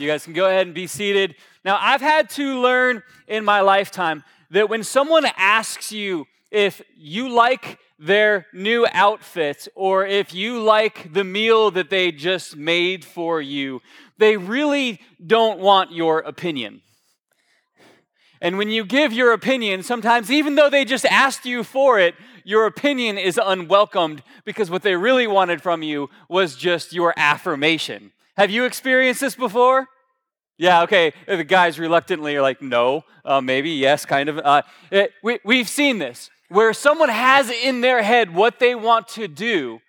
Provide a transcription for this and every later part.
You guys can go ahead and be seated. Now, I've had to learn in my lifetime that when someone asks you if you like their new outfit or if you like the meal that they just made for you, they really don't want your opinion. And when you give your opinion, sometimes even though they just asked you for it, your opinion is unwelcomed because what they really wanted from you was just your affirmation. Have you experienced this before? Yeah, okay. The guys reluctantly are like, no, uh, maybe, yes, kind of. Uh, it, we, we've seen this where someone has in their head what they want to do,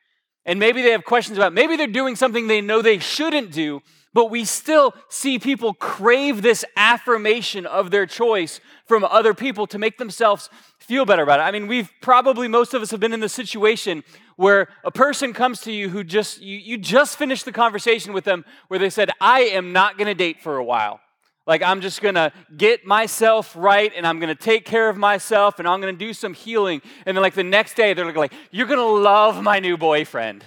and maybe they have questions about, maybe they're doing something they know they shouldn't do, but we still see people crave this affirmation of their choice from other people to make themselves feel better about it. I mean, we've probably, most of us have been in the situation where a person comes to you who just, you, you just finished the conversation with them where they said, I am not to date for a while. Like, I'm just gonna get myself right and I'm gonna take care of myself and I'm gonna do some healing. And then, like, the next day, they're like, You're gonna love my new boyfriend.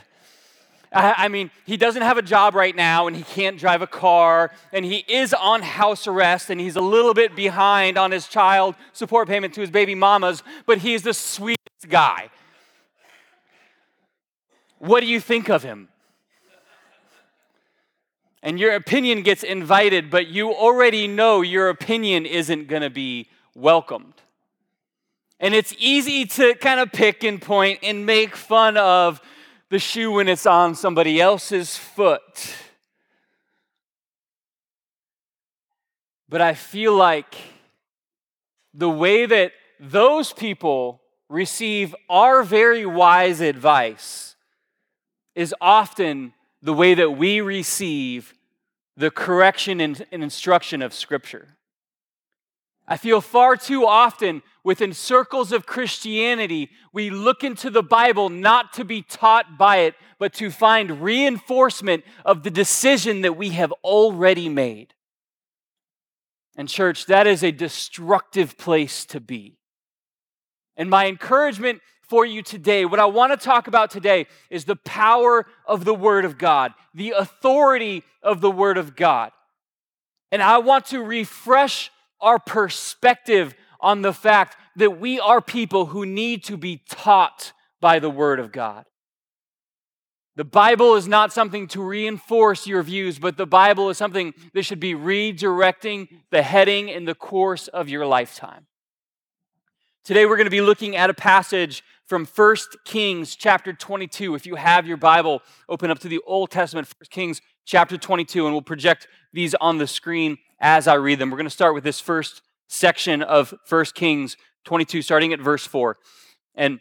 I mean, he doesn't have a job right now and he can't drive a car and he is on house arrest and he's a little bit behind on his child support payment to his baby mamas, but he's the sweetest guy. What do you think of him? And your opinion gets invited, but you already know your opinion isn't going to be welcomed. And it's easy to kind of pick and point and make fun of the shoe when it's on somebody else's foot. But I feel like the way that those people receive our very wise advice is often the way that we receive the correction and, instruction of Scripture. I feel far too often within circles of Christianity, we look into the Bible not to be taught by it, but to find reinforcement of the decision that we have already made. And, church, that is a destructive place to be. And my encouragement for you today, what I want to talk about today is the power of the Word of God, the authority of the Word of God. And I want to refresh our perspective on the fact that we are people who need to be taught by the Word of God. The Bible is not something to reinforce your views, but the Bible is something that should be redirecting the heading in the course of your lifetime. Today we're going to be looking at a passage from 1 Kings chapter 22. If you have your Bible, open up to the Old Testament, 1 Kings chapter 22, and we'll project these on the screen as I read them. We're going to start with this first section of 1 Kings 22, starting at verse 4. And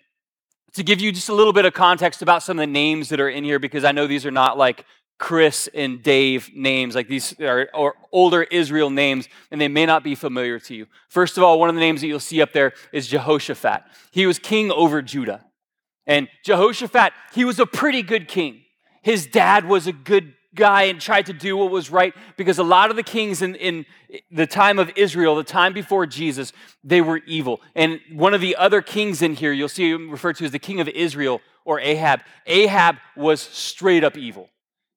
to give you just a little bit of context about some of the names that are in here, because I know these are not like Chris and Dave names, like these are or older Israel names, and they may not be familiar to you. First of all, one of the names that you'll see up there is Jehoshaphat. He was king over Judah. And Jehoshaphat, he was a pretty good king. His dad was a good guy and tried to do what was right because a lot of the kings in, in the time of Israel, the time before Jesus, they were evil. And one of the other kings in here, you'll see him referred to as the king of Israel or Ahab. Ahab was straight up evil.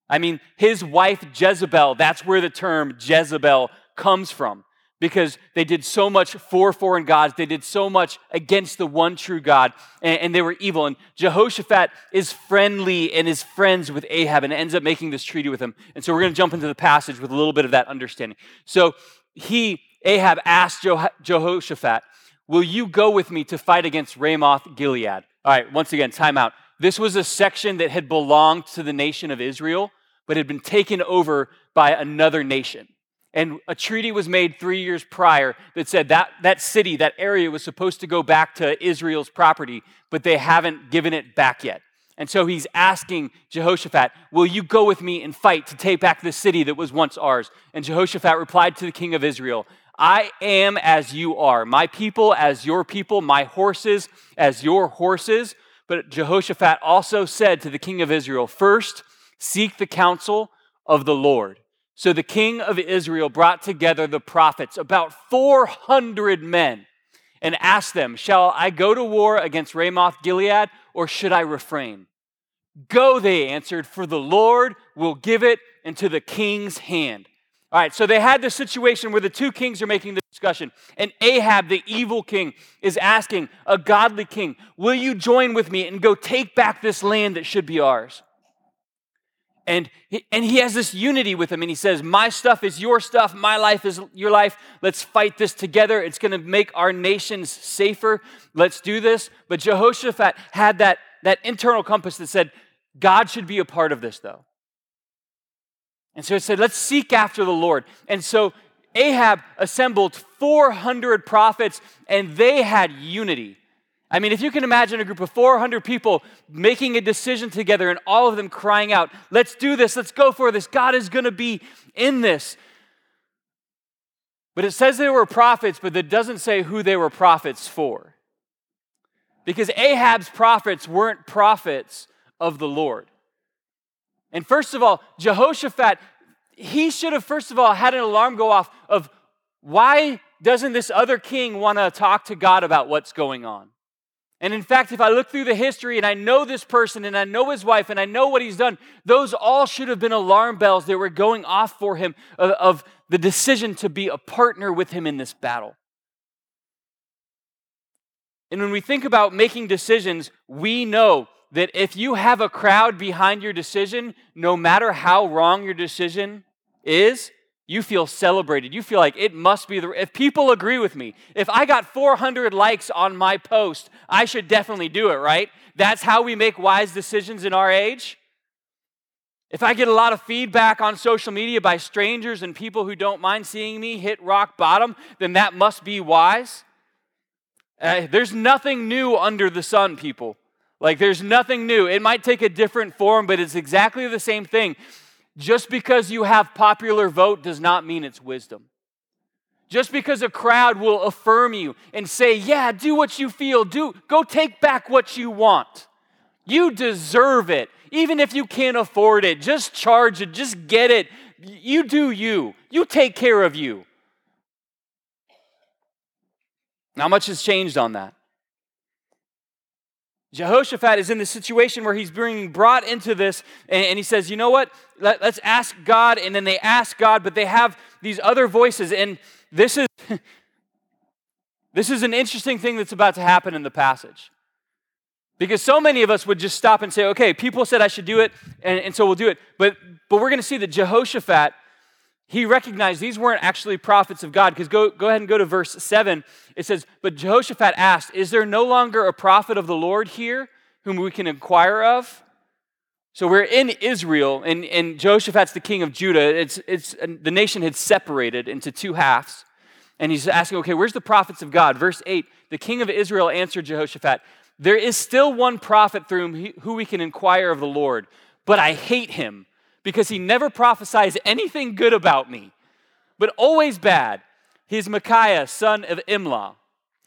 I mean, his wife Jezebel, that's where the term Jezebel comes from because they did so much for foreign gods. They did so much against the one true God, and, and, they were evil. And Jehoshaphat is friendly and is friends with Ahab and ends up making this treaty with him. And so we're going to jump into the passage with a little bit of that understanding. So he, Ahab, asked Jehoshaphat, Will you go with me to fight against Ramoth Gilead? All right, once again, time out. This was a section that had belonged to the nation of Israel, but had been taken over by another nation. And a treaty was made three years prior that said that that city, that area was supposed to go back to Israel's property, but they haven't given it back yet. And so he's asking Jehoshaphat, Will you go with me and fight to take back the city that was once ours? And Jehoshaphat replied to the king of Israel, I am as you are, my people as your people, my horses as your horses. But Jehoshaphat also said to the king of Israel, First, seek the counsel of the Lord. So the king of Israel brought together the prophets, about 400 men, and asked them, Shall I go to war against Ramoth Gilead, or should I refrain? Go, they answered, for the Lord will give it into the king's hand. All right, so they had this situation where the two kings are making the discussion, and Ahab, the evil king, is asking a godly king, Will you join with me and go take back this land that should be ours? And he, and he has this unity with him, and he says, My stuff is your stuff, my life is your life. Let's fight this together. It's going to make our nations safer. Let's do this. But Jehoshaphat had that, that internal compass that said, God should be a part of this, though. And so it said, let's seek after the Lord. And so Ahab assembled 400 prophets and they had unity. I mean, if you can imagine a group of 400 people making a decision together and all of them crying out, let's do this, let's go for this, God is going to be in this. But it says they were prophets, but it doesn't say who they were prophets for. Because Ahab's prophets weren't prophets of the Lord. And first of all, Jehoshaphat, he should have, first of all, had an alarm go off of why doesn't this other king want to talk to God about what's going on? And in fact, if I look through the history and I know this person and I know his wife and I know what he's done, those all should have been alarm bells that were going off for him of, of the decision to be a partner with him in this battle. And when we think about making decisions, we know that if you have a crowd behind your decision, no matter how wrong your decision is, you feel celebrated. You feel like it must be the. If people agree with me, if I got 400 likes on my post, I should definitely do it, right? That's how we make wise decisions in our age. If I get a lot of feedback on social media by strangers and people who don't mind seeing me hit rock bottom, then that must be wise. Uh, there's nothing new under the sun, people. Like there's nothing new. It might take a different form, but it's exactly the same thing. Just because you have popular vote does not mean it's wisdom. Just because a crowd will affirm you and say, "Yeah, do what you feel. Do go take back what you want." You deserve it. Even if you can't afford it, just charge it, just get it. You do you. You take care of you. How much has changed on that? Jehoshaphat is in the situation where he's being brought into this, and, and he says, You know what? Let, let's ask God. And then they ask God, but they have these other voices. And this is, this is an interesting thing that's about to happen in the passage. Because so many of us would just stop and say, okay, people said I should do it, and, and so we'll do it. But, but we're going to see that Jehoshaphat he recognized these weren't actually prophets of God. Because go, go ahead and go to verse 7. It says, But Jehoshaphat asked, Is there no longer a prophet of the Lord here whom we can inquire of? So we're in Israel, and, and Jehoshaphat's the king of Judah. It's, it's, the nation had separated into two halves. And he's asking, okay, where's the prophets of God? Verse 8 The king of Israel answered Jehoshaphat, There is still one prophet through whom who we can inquire of the Lord, but I hate him because he never prophesies anything good about me, but always bad. He's Micaiah, son of Imlah.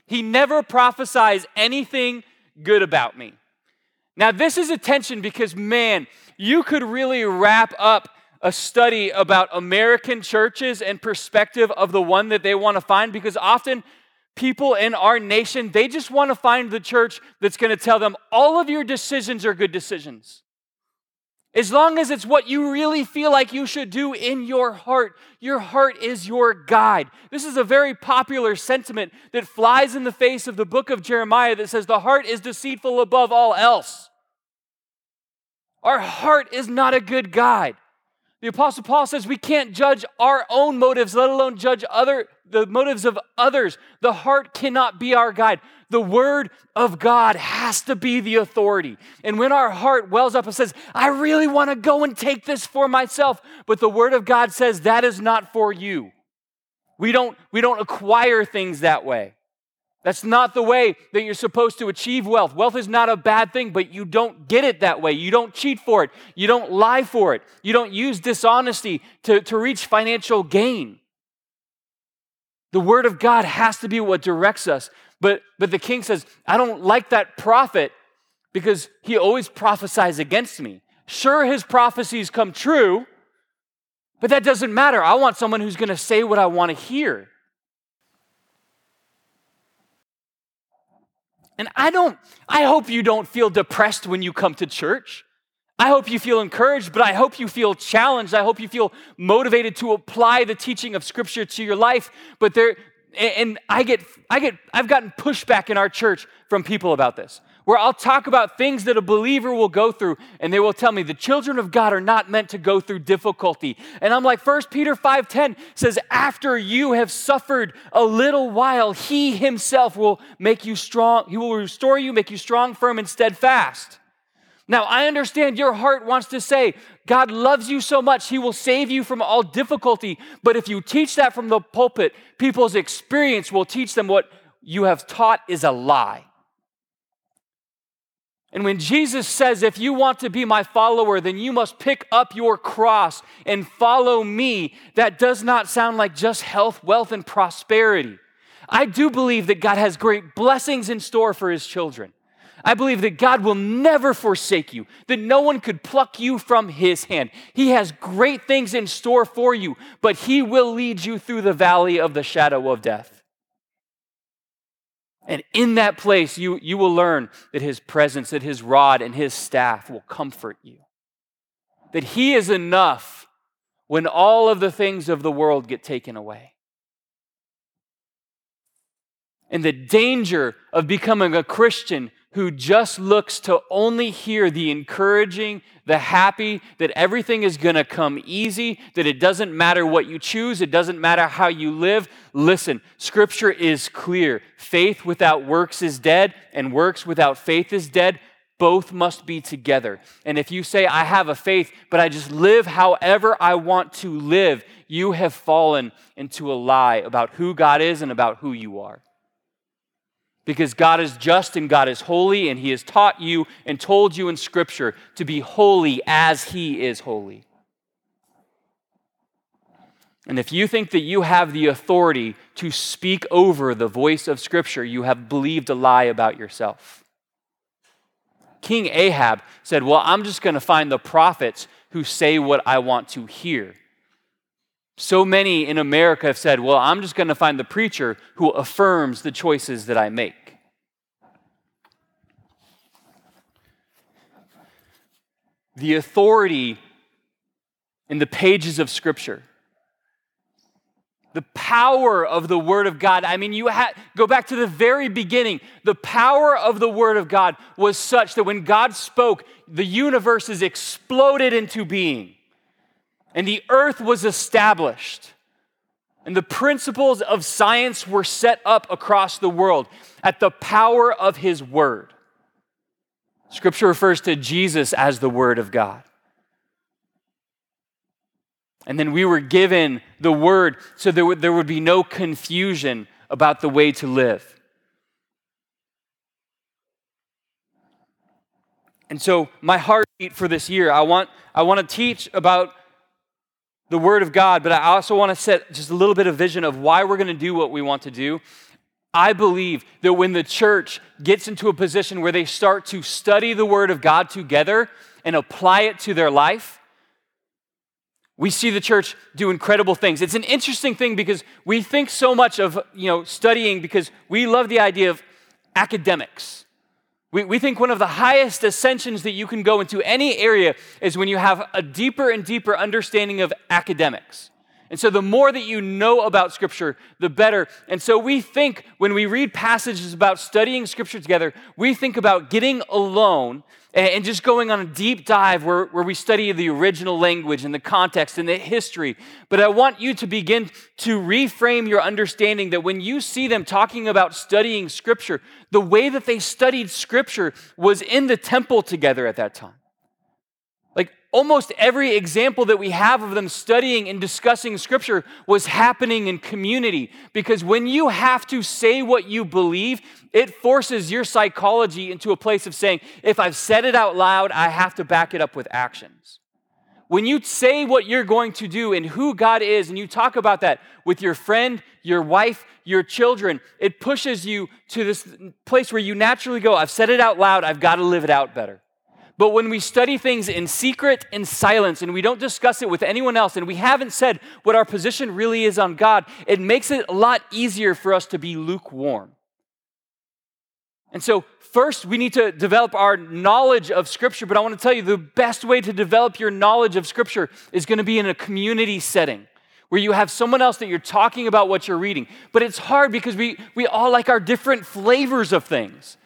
He never prophesies anything good about me. Now, this is attention because, man, you could really wrap up a study about American churches and perspective of the one that they want to find because often people in our nation, they just want to find the church that's going to tell them all of your decisions are good decisions. As long as it's what you really feel like you should do in your heart, your heart is your guide. This is a very popular sentiment that flies in the face of the book of Jeremiah that says the heart is deceitful above all else. Our heart is not a good guide. The apostle Paul says we can't judge our own motives, let alone judge other the motives of others. The heart cannot be our guide. The word of God has to be the authority. And when our heart wells up and says, "I really want to go and take this for myself," but the word of God says that is not for you. We don't we don't acquire things that way. That's not the way that you're supposed to achieve wealth. Wealth is not a bad thing, but you don't get it that way. You don't cheat for it. You don't lie for it. You don't use dishonesty to, to reach financial gain. The word of God has to be what directs us. But, but the king says, I don't like that prophet because he always prophesies against me. Sure, his prophecies come true, but that doesn't matter. I want someone who's going to say what I want to hear. And I don't, I hope you don't feel depressed when you come to church. I hope you feel encouraged, but I hope you feel challenged. I hope you feel motivated to apply the teaching of Scripture to your life. But there, and I get, I get, I've gotten pushback in our church from people about this, where I'll talk about things that a believer will go through, and they will tell me the children of God are not meant to go through difficulty. And I'm like, 1 Peter 5:10 says, after you have suffered a little while, he himself will make you strong, he will restore you, make you strong, firm, and steadfast. Now, I understand your heart wants to say, God loves you so much, He will save you from all difficulty. But if you teach that from the pulpit, people's experience will teach them what you have taught is a lie. And when Jesus says, if you want to be my follower, then you must pick up your cross and follow me, that does not sound like just health, wealth, and prosperity. I do believe that God has great blessings in store for his children. I believe that God will never forsake you, that no one could pluck you from his hand. He has great things in store for you, but he will lead you through the valley of the shadow of death. And in that place, you, you will learn that his presence, that his rod and his staff will comfort you. That he is enough when all of the things of the world get taken away. And the danger of becoming a Christian who just looks to only hear the encouraging, the happy, that everything is going to come easy, that it doesn't matter what you choose, it doesn't matter how you live. Listen, scripture is clear. Faith without works is dead, and works without faith is dead. Both must be together. And if you say, I have a faith, but I just live however I want to live, you have fallen into a lie about who God is and about who you are because God is just and God is holy, and He has taught you and told you in Scripture to be holy as He is holy. And if you think that you have the authority to speak over the voice of Scripture, you have believed a lie about yourself. King Ahab said, Well, I'm just going to find the prophets who say what I want to hear. So many in America have said, Well, I'm just going to find the preacher who affirms the choices that I make. The authority in the pages of Scripture, the power of the Word of God. I mean, you ha- go back to the very beginning. The power of the Word of God was such that when God spoke, the universes exploded into being and the earth was established. And the principles of science were set up across the world at the power of his word. Scripture refers to Jesus as the word of God. And then we were given the word so there would, there would be no confusion about the way to live. And so, my heartbeat for this year, I want, I want to teach about the Word of God, but I also want to set just a little bit of vision of why we're going to do what we want to do. I believe that when the church gets into a position where they start to study the Word of God together and apply it to their life, we see the church do incredible things. It's an interesting thing because we think so much of you know studying because we love the idea of academics. We, we think one of the highest ascensions that you can go into any area is when you have a deeper and deeper understanding of academics. And so, the more that you know about Scripture, the better. And so, we think when we read passages about studying Scripture together, we think about getting alone and just going on a deep dive where, where we study the original language and the context and the history. But I want you to begin to reframe your understanding that when you see them talking about studying Scripture, the way that they studied Scripture was in the temple together at that time almost every example that we have of them studying and discussing scripture was happening in community. Because when you have to say what you believe, it forces your psychology into a place of saying, if I've said it out loud, I have to back it up with actions. When you say what you're going to do and who God is, and you talk about that with your friend, your wife, your children, it pushes you to this place where you naturally go, I've said it out loud, I've got to live it out better. But when we study things in secret and silence and we don't discuss it with anyone else and we haven't said what our position really is on God, it makes it a lot easier for us to be lukewarm. And so, first, we need to develop our knowledge of Scripture. But I want to tell you the best way to develop your knowledge of Scripture is going to be in a community setting where you have someone else that you're talking about what you're reading. But it's hard because we, we all like our different flavors of things.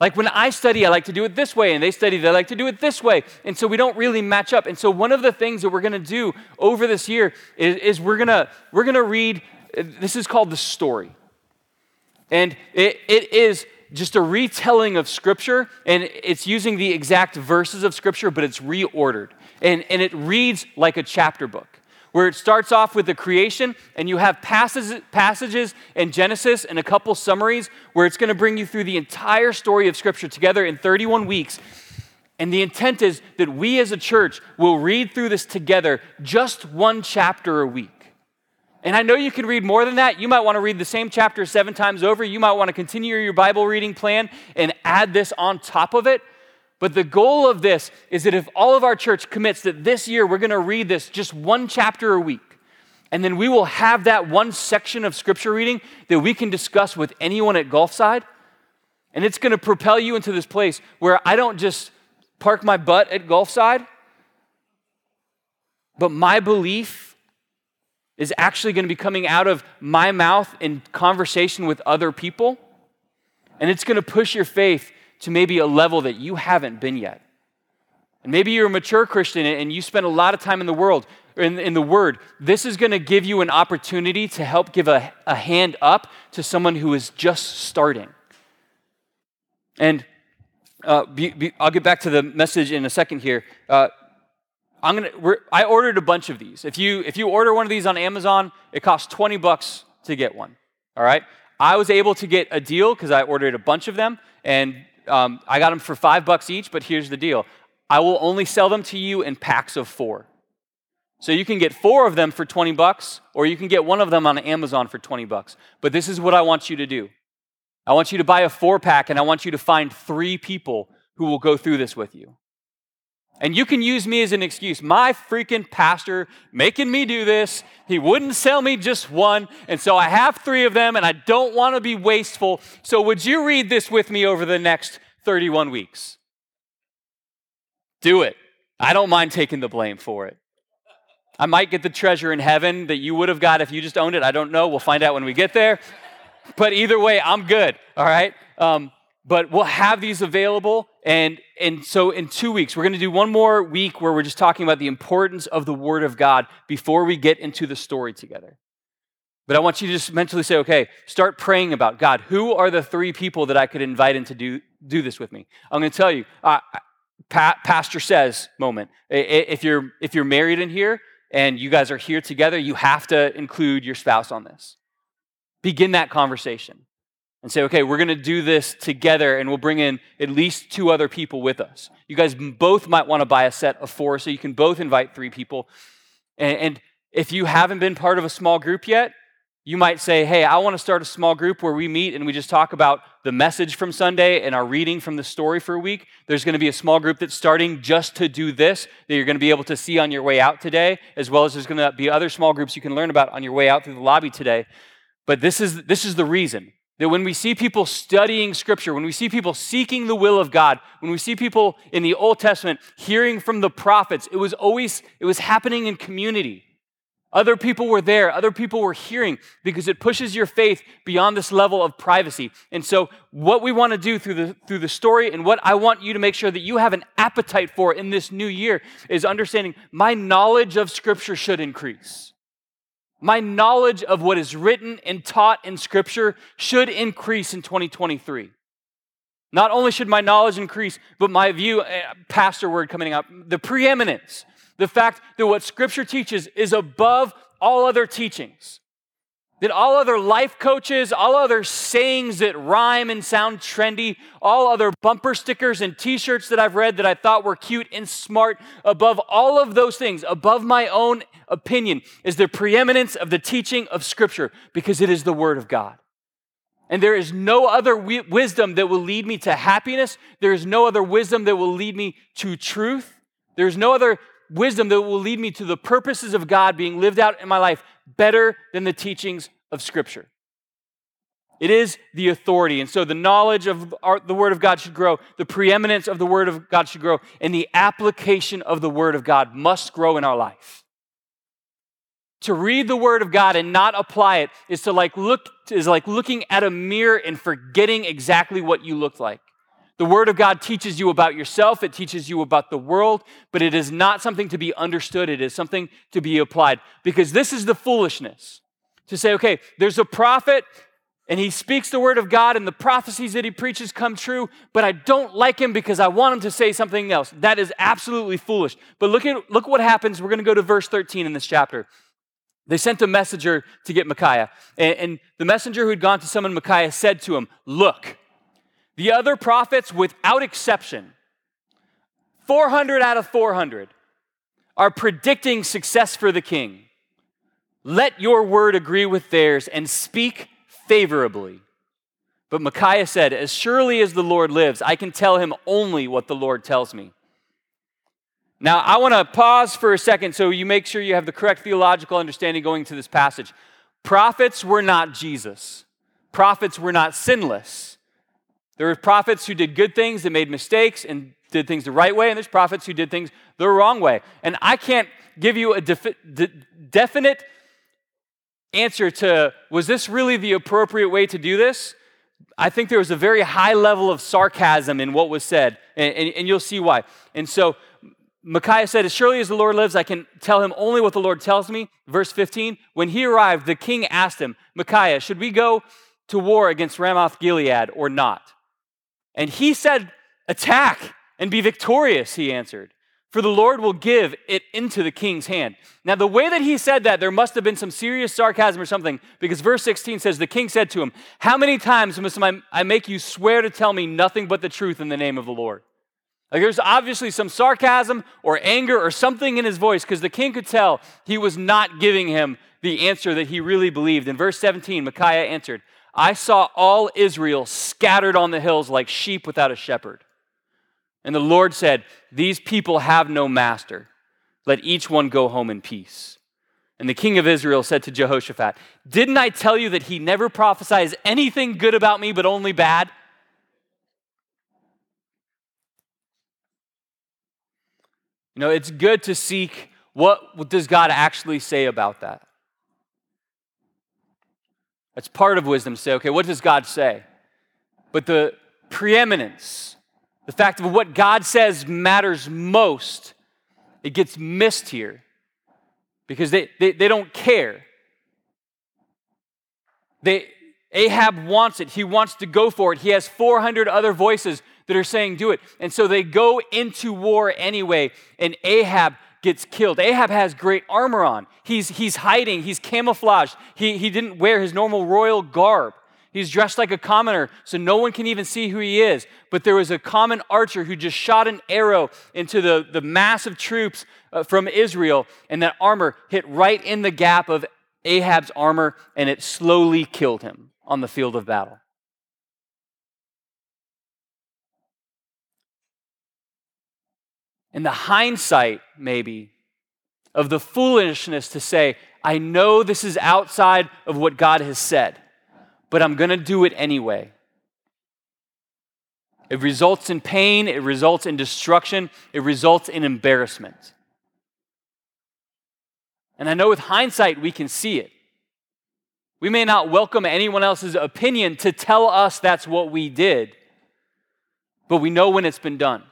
Like when I study, I like to do it this way, and they study, they like to do it this way. And so we don't really match up. And so one of the things that we're gonna do over this year is, is we're, gonna, we're gonna read, this is called the story. And it, it is just a retelling of Scripture, and it's using the exact verses of Scripture, but it's reordered. And, and it reads like a chapter book, where it starts off with the creation, and you have passages, passages in Genesis and a couple summaries where it's going to bring you through the entire story of Scripture together in 31 weeks. And the intent is that we as a church will read through this together just one chapter a week. And I know you can read more than that. You might want to read the same chapter seven times over. You might want to continue your Bible reading plan and add this on top of it. But the goal of this is that if all of our church commits that this year we're going to read this just one chapter a week, and then we will have that one section of scripture reading that we can discuss with anyone at Gulfside, and it's going to propel you into this place where I don't just park my butt at Gulfside, but my belief is actually going to be coming out of my mouth in conversation with other people. And it's going to push your faith to maybe a level that you haven't been yet. And maybe you're a mature Christian and you spend a lot of time in the world, in, in the Word. This is going to give you an opportunity to help give a, a hand up to someone who is just starting. And uh, be, be, I'll get back to the message in a second here. Uh, I'm gonna. I ordered a bunch of these. If you if you order one of these on Amazon, it costs 20 bucks to get one. All right. I was able to get a deal because I ordered a bunch of them, and um, I got them for five bucks each. But here's the deal: I will only sell them to you in packs of four. So you can get four of them for 20 bucks, or you can get one of them on Amazon for 20 bucks. But this is what I want you to do. I want you to buy a four pack, and I want you to find three people who will go through this with you. And you can use me as an excuse. My freaking pastor making me do this. He wouldn't sell me just one. And so I have three of them and I don't want to be wasteful. So would you read this with me over the next 31 weeks? Do it. I don't mind taking the blame for it. I might get the treasure in heaven that you would have got if you just owned it. I don't know. We'll find out when we get there. But either way, I'm good. All right. Um, but we'll have these available. And, and so in two weeks, we're going to do one more week where we're just talking about the importance of the Word of God before we get into the story together. But I want you to just mentally say, okay, start praying about God. Who are the three people that I could invite in to do, do this with me? I'm going to tell you, uh, pa- Pastor says moment. If you're, if you're married in here and you guys are here together, you have to include your spouse on this. Begin that conversation and say, okay, we're going to do this together and we'll bring in at least two other people with us. You guys both might want to buy a set of four so you can both invite three people. And, and if you haven't been part of a small group yet, you might say, hey, I want to start a small group where we meet and we just talk about the message from Sunday and our reading from the story for a week. There's going to be a small group that's starting just to do this that you're going to be able to see on your way out today, as well as there's going to be other small groups you can learn about on your way out through the lobby today. But this is, this is the reason that when we see people studying Scripture, when we see people seeking the will of God, when we see people in the Old Testament hearing from the prophets, it was always it was happening in community. Other people were there, other people were hearing because it pushes your faith beyond this level of privacy. And so, what we want to do through the, through the story and what I want you to make sure that you have an appetite for in this new year is understanding my knowledge of Scripture should increase. My knowledge of what is written and taught in Scripture should increase in 2023. Not only should my knowledge increase, but my view, eh, pastor word coming up, the preeminence, the fact that what Scripture teaches is above all other teachings. That all other life coaches, all other sayings that rhyme and sound trendy, all other bumper stickers and t shirts that I've read that I thought were cute and smart, above all of those things, above my own opinion, is the preeminence of the teaching of Scripture because it is the Word of God. And there is no other wisdom that will lead me to happiness. There is no other wisdom that will lead me to truth. There is no other wisdom that will lead me to the purposes of God being lived out in my life better than the teachings of Scripture. It is the authority. And so the knowledge of our, the Word of God should grow, the preeminence of the Word of God should grow, and the application of the Word of God must grow in our life. To read the Word of God and not apply it is to like look is like looking at a mirror and forgetting exactly what you looked like. The Word of God teaches you about yourself, it teaches you about the world, but it is not something to be understood, it is something to be applied. Because this is the foolishness to say, okay, there's a prophet and he speaks the word of God and the prophecies that he preaches come true, but I don't like him because I want him to say something else. That is absolutely foolish. But look at look what happens. We're going to go to verse 13 in this chapter. They sent a messenger to get Micaiah, and, and the messenger who had gone to summon Micaiah said to him, Look, the other prophets, without exception, 400 out of 400, are predicting success for the king. Let your word agree with theirs and speak favorably. But Micaiah said, As surely as the Lord lives, I can tell him only what the Lord tells me. Now, I want to pause for a second so you make sure you have the correct theological understanding going to this passage. Prophets were not Jesus, prophets were not sinless. There were prophets who did good things and made mistakes and did things the right way, and there's prophets who did things the wrong way. And I can't give you a defi- de- definite answer to was this really the appropriate way to do this? I think there was a very high level of sarcasm in what was said, and, and, and, you'll see why. And so Micaiah said, As surely as the Lord lives, I can tell him only what the Lord tells me. Verse 15 When he arrived, the king asked him, Micaiah, should we go to war against Ramoth Gilead or not? And he said, Attack and be victorious, he answered, for the Lord will give it into the king's hand. Now, the way that he said that, there must have been some serious sarcasm or something, because verse 16 says, The king said to him, How many times must I make you swear to tell me nothing but the truth in the name of the Lord? Like there's obviously some sarcasm or anger or something in his voice, because the king could tell he was not giving him the answer that he really believed. In verse 17, Micaiah answered, I saw all Israel scattered on the hills like sheep without a shepherd. And the Lord said, These people have no master. Let each one go home in peace. And the king of Israel said to Jehoshaphat, Didn't I tell you that he never prophesies anything good about me, but only bad? You know, it's good to seek what, does God actually say about that? That's part of wisdom. Say, okay, what does God say? But the preeminence, the fact of what God says matters most, it gets missed here because they, they, they don't care. They, Ahab wants it. He wants to go for it. He has 400 other voices that are saying, do it. And so they go into war anyway, and Ahab gets killed. Ahab has great armor on. He's, he's hiding, he's camouflaged. He, he didn't wear his normal royal garb. He's dressed like a commoner, so no one can even see who he is. But there was a common archer who just shot an arrow into the, the massive troops uh, from Israel, and that armor hit right in the gap of Ahab's armor, and it slowly killed him on the field of battle. And the hindsight, maybe, of the foolishness to say, I know this is outside of what God has said, but I'm going to do it anyway. It results in pain, it results in destruction, it results in embarrassment. And I know with hindsight, we can see it. We may not welcome anyone else's opinion to tell us that's what we did, but we know when it's been done.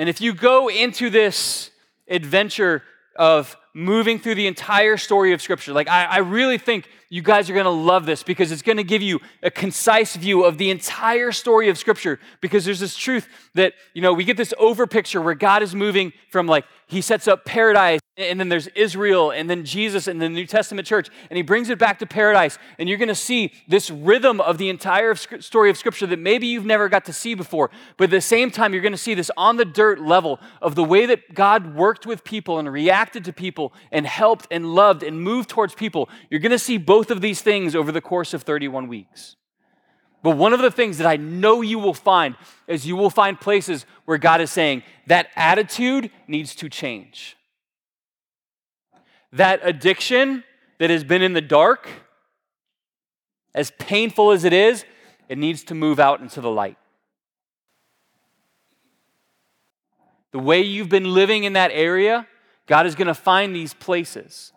And if you go into this adventure of moving through the entire story of Scripture, like I, I really think you guys are going to love this because it's going to give you a concise view of the entire story of Scripture. Because there's this truth that, you know, we get this over picture where God is moving from like, he sets up paradise and then there's Israel, and then Jesus and the New Testament church, and he brings it back to paradise. And you're going to see this rhythm of the entire story of Scripture that maybe you've never got to see before. But at the same time, you're going to see this on the dirt level of the way that God worked with people and reacted to people and helped and loved and moved towards people. You're going to see both of these things over the course of 31 weeks. But one of the things that I know you will find is you will find places where God is saying that attitude needs to change that addiction that has been in the dark As painful as it is, it needs to move out into the light. The way you've been living in that area, God is going to find these places.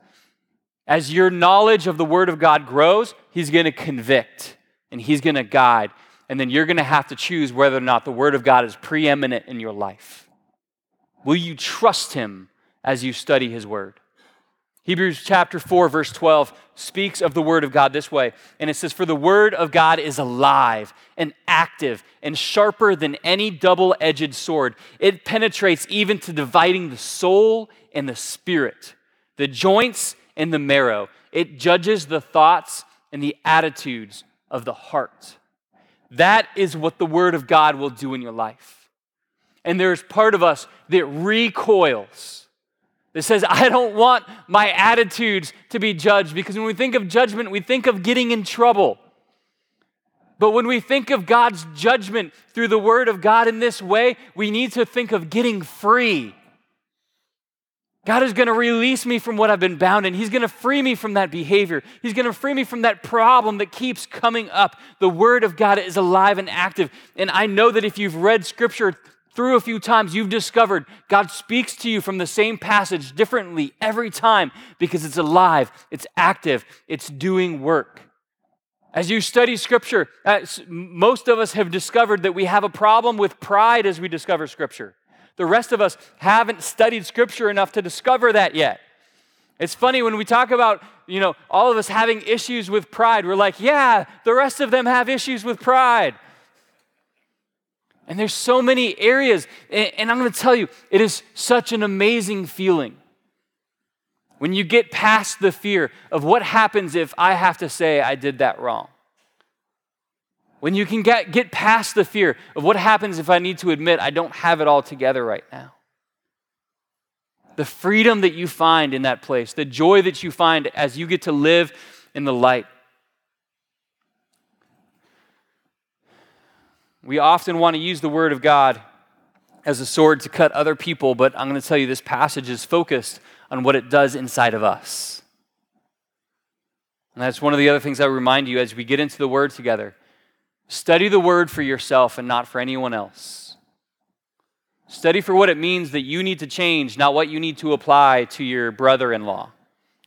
As your knowledge of the Word of God grows, He's going to convict and He's going to guide. And then you're going to have to choose whether or not the Word of God is preeminent in your life. Will you trust Him as you study His Word? Hebrews chapter 4, verse 12 speaks of the Word of God this way. And it says, For the Word of God is alive and active and sharper than any double edged sword. It penetrates even to dividing the soul and the spirit, the joints and the marrow. It judges the thoughts and the attitudes of the heart. That is what the Word of God will do in your life. And there's part of us that recoils that says, I don't want my attitudes to be judged because when we think of judgment, we think of getting in trouble. But when we think of God's judgment through the Word of God in this way, we need to think of getting free. God is going to release me from what I've been bound in. He's going to free me from that behavior. He's going to free me from that problem that keeps coming up. The Word of God is alive and active. And I know that if you've read Scripture through a few times, you've discovered God speaks to you from the same passage differently every time because it's alive, it's active, it's doing work. As you study Scripture, uh, most of us have discovered that we have a problem with pride as we discover Scripture. The rest of us haven't studied Scripture enough to discover that yet. It's funny when we talk about, you know, all of us having issues with pride, we're like, yeah, the rest of them have issues with pride. And there's so many areas. And I'm going to tell you, it is such an amazing feeling when you get past the fear of what happens if I have to say I did that wrong. When you can get, get past the fear of what happens if I need to admit I don't have it all together right now. The freedom that you find in that place, the joy that you find as you get to live in the light. We often want to use the Word of God as a sword to cut other people, but I'm going to tell you this passage is focused on what it does inside of us. And that's one of the other things I remind you as we get into the Word together. Study the Word for yourself and not for anyone else. Study for what it means that you need to change, not what you need to apply to your brother in law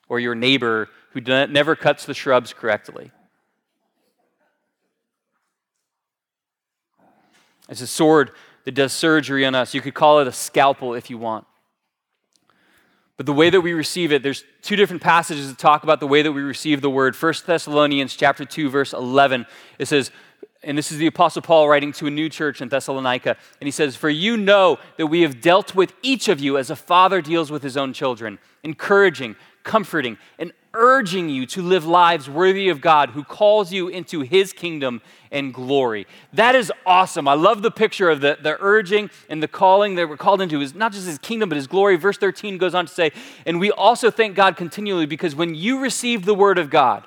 or your neighbor who never cuts the shrubs correctly. It's a sword that does surgery on us. You could call it a scalpel if you want. But the way that we receive it, there's two different passages that talk about the way that we receive the word. 1 Thessalonians chapter 2, verse 11, it says, and this is the Apostle Paul writing to a new church in Thessalonica, and he says, For you know that we have dealt with each of you as a father deals with his own children, encouraging, comforting, and urging you to live lives worthy of God who calls you into his kingdom and glory. That is awesome. I love the picture of the, the urging and the calling that we're called into is not just his kingdom, but his glory. Verse 13 goes on to say, and we also thank God continually because when you received the word of God,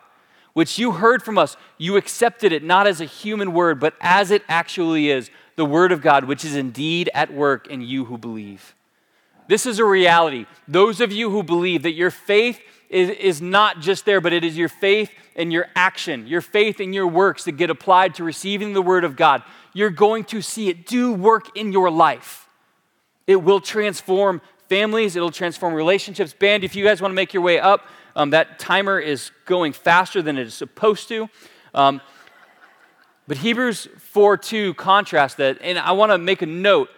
which you heard from us, you accepted it not as a human word, but as it actually is, the word of God, which is indeed at work in you who believe. This is a reality. Those of you who believe that your faith is, is not just there, but it is your faith and your action, your faith and your works that get applied to receiving the Word of God. You're going to see it do work in your life. It will transform families, it'll transform relationships. Band, if you guys want to make your way up, um, that timer is going faster than it is supposed to. Um, but Hebrews 4 2 contrasts that, and I want to make a note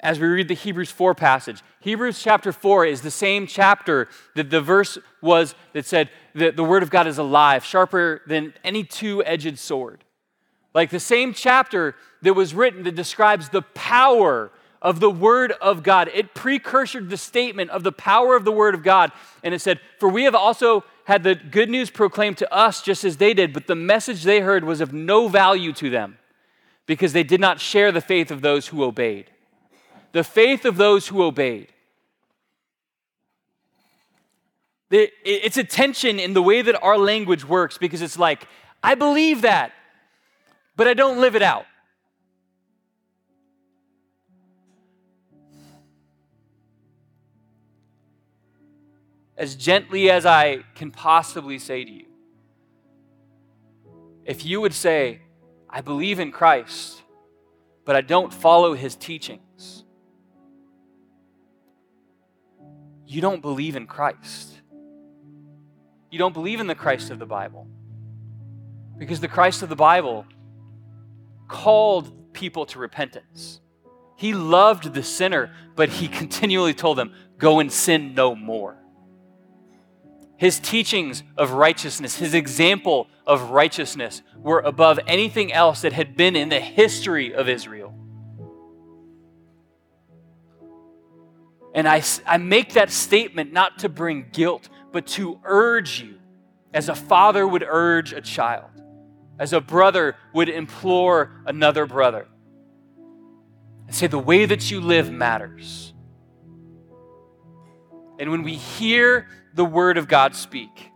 as we read the Hebrews 4 passage. Hebrews chapter 4 is the same chapter that the verse was that said that the word of God is alive, sharper than any two edged sword. Like the same chapter that was written that describes the power of the word of God. It precursored the statement of the power of the word of God. And it said, For we have also had the good news proclaimed to us just as they did, but the message they heard was of no value to them because they did not share the faith of those who obeyed the faith of those who obeyed. It's a tension in the way that our language works because it's like, I believe that, but I don't live it out. As gently as I can possibly say to you, if you would say, I believe in Christ, but I don't follow his teachings, you don't believe in Christ. You don't believe in the Christ of the Bible. Because the Christ of the Bible called people to repentance. He loved the sinner, but he continually told them, Go and sin no more. His teachings of righteousness, his example of righteousness, were above anything else that had been in the history of Israel. And I, I make that statement not to bring guilt, but to urge you, as a father would urge a child, as a brother would implore another brother, and say, the way that you live matters. And when we hear the word of God speak,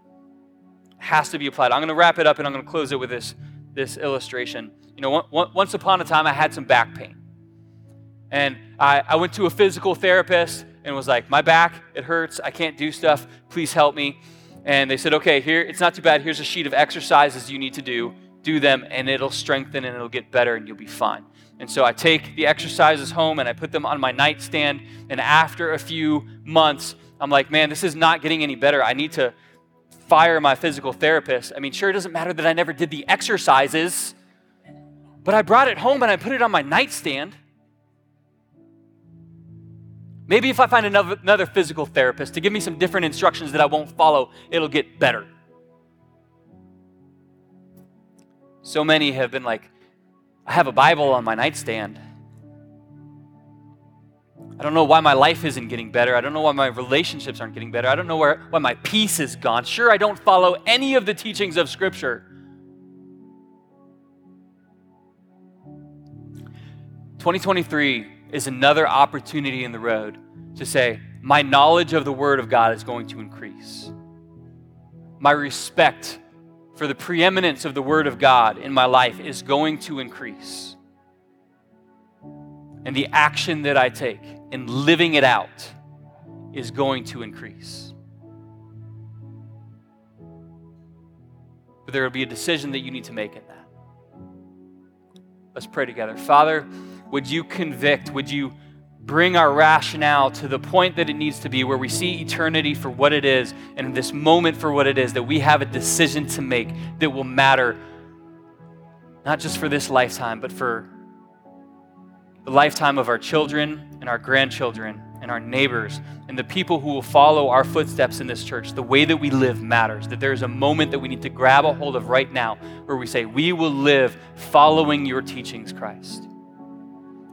has to be applied. I'm going to wrap it up and I'm going to close it with this, this illustration. You know, once upon a time, I had some back pain. And I, I went to a physical therapist and was like, My back, it hurts. I can't do stuff. Please help me. And they said, Okay, here, it's not too bad. Here's a sheet of exercises you need to do. Do them, and it'll strengthen and it'll get better, and you'll be fine. And so I take the exercises home and I put them on my nightstand. And after a few months, I'm like, man, this is not getting any better. I need to fire my physical therapist. I mean, sure, it doesn't matter that I never did the exercises, but I brought it home and I put it on my nightstand. Maybe if I find another, another physical therapist to give me some different instructions that I won't follow, it'll get better. So many have been like, I have a Bible on my nightstand. I don't know why my life isn't getting better. I don't know why my relationships aren't getting better. I don't know where, why my peace is gone. Sure, I don't follow any of the teachings of Scripture. 2023 is another opportunity in the road to say, My knowledge of the Word of God is going to increase. My respect for the preeminence of the Word of God in my life is going to increase. And the action that I take in living it out is going to increase. But there will be a decision that you need to make in that. Let's pray together. Father, would you convict? Would you bring our rationale to the point that it needs to be, where we see eternity for what it is and this moment for what it is, that we have a decision to make that will matter not just for this lifetime, but for the lifetime of our children and our grandchildren and our neighbors and the people who will follow our footsteps in this church. The way that we live matters, that there's a moment that we need to grab a hold of right now where we say, We will live following your teachings, Christ.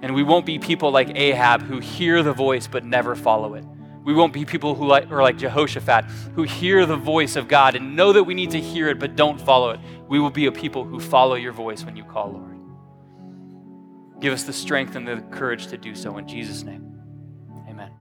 And we won't be people like Ahab who hear the voice but never follow it. We won't be people who are like Jehoshaphat who hear the voice of God and know that we need to hear it but don't follow it. We will be a people who follow your voice when you call, Lord. Give us the strength and the courage to do so in Jesus' name.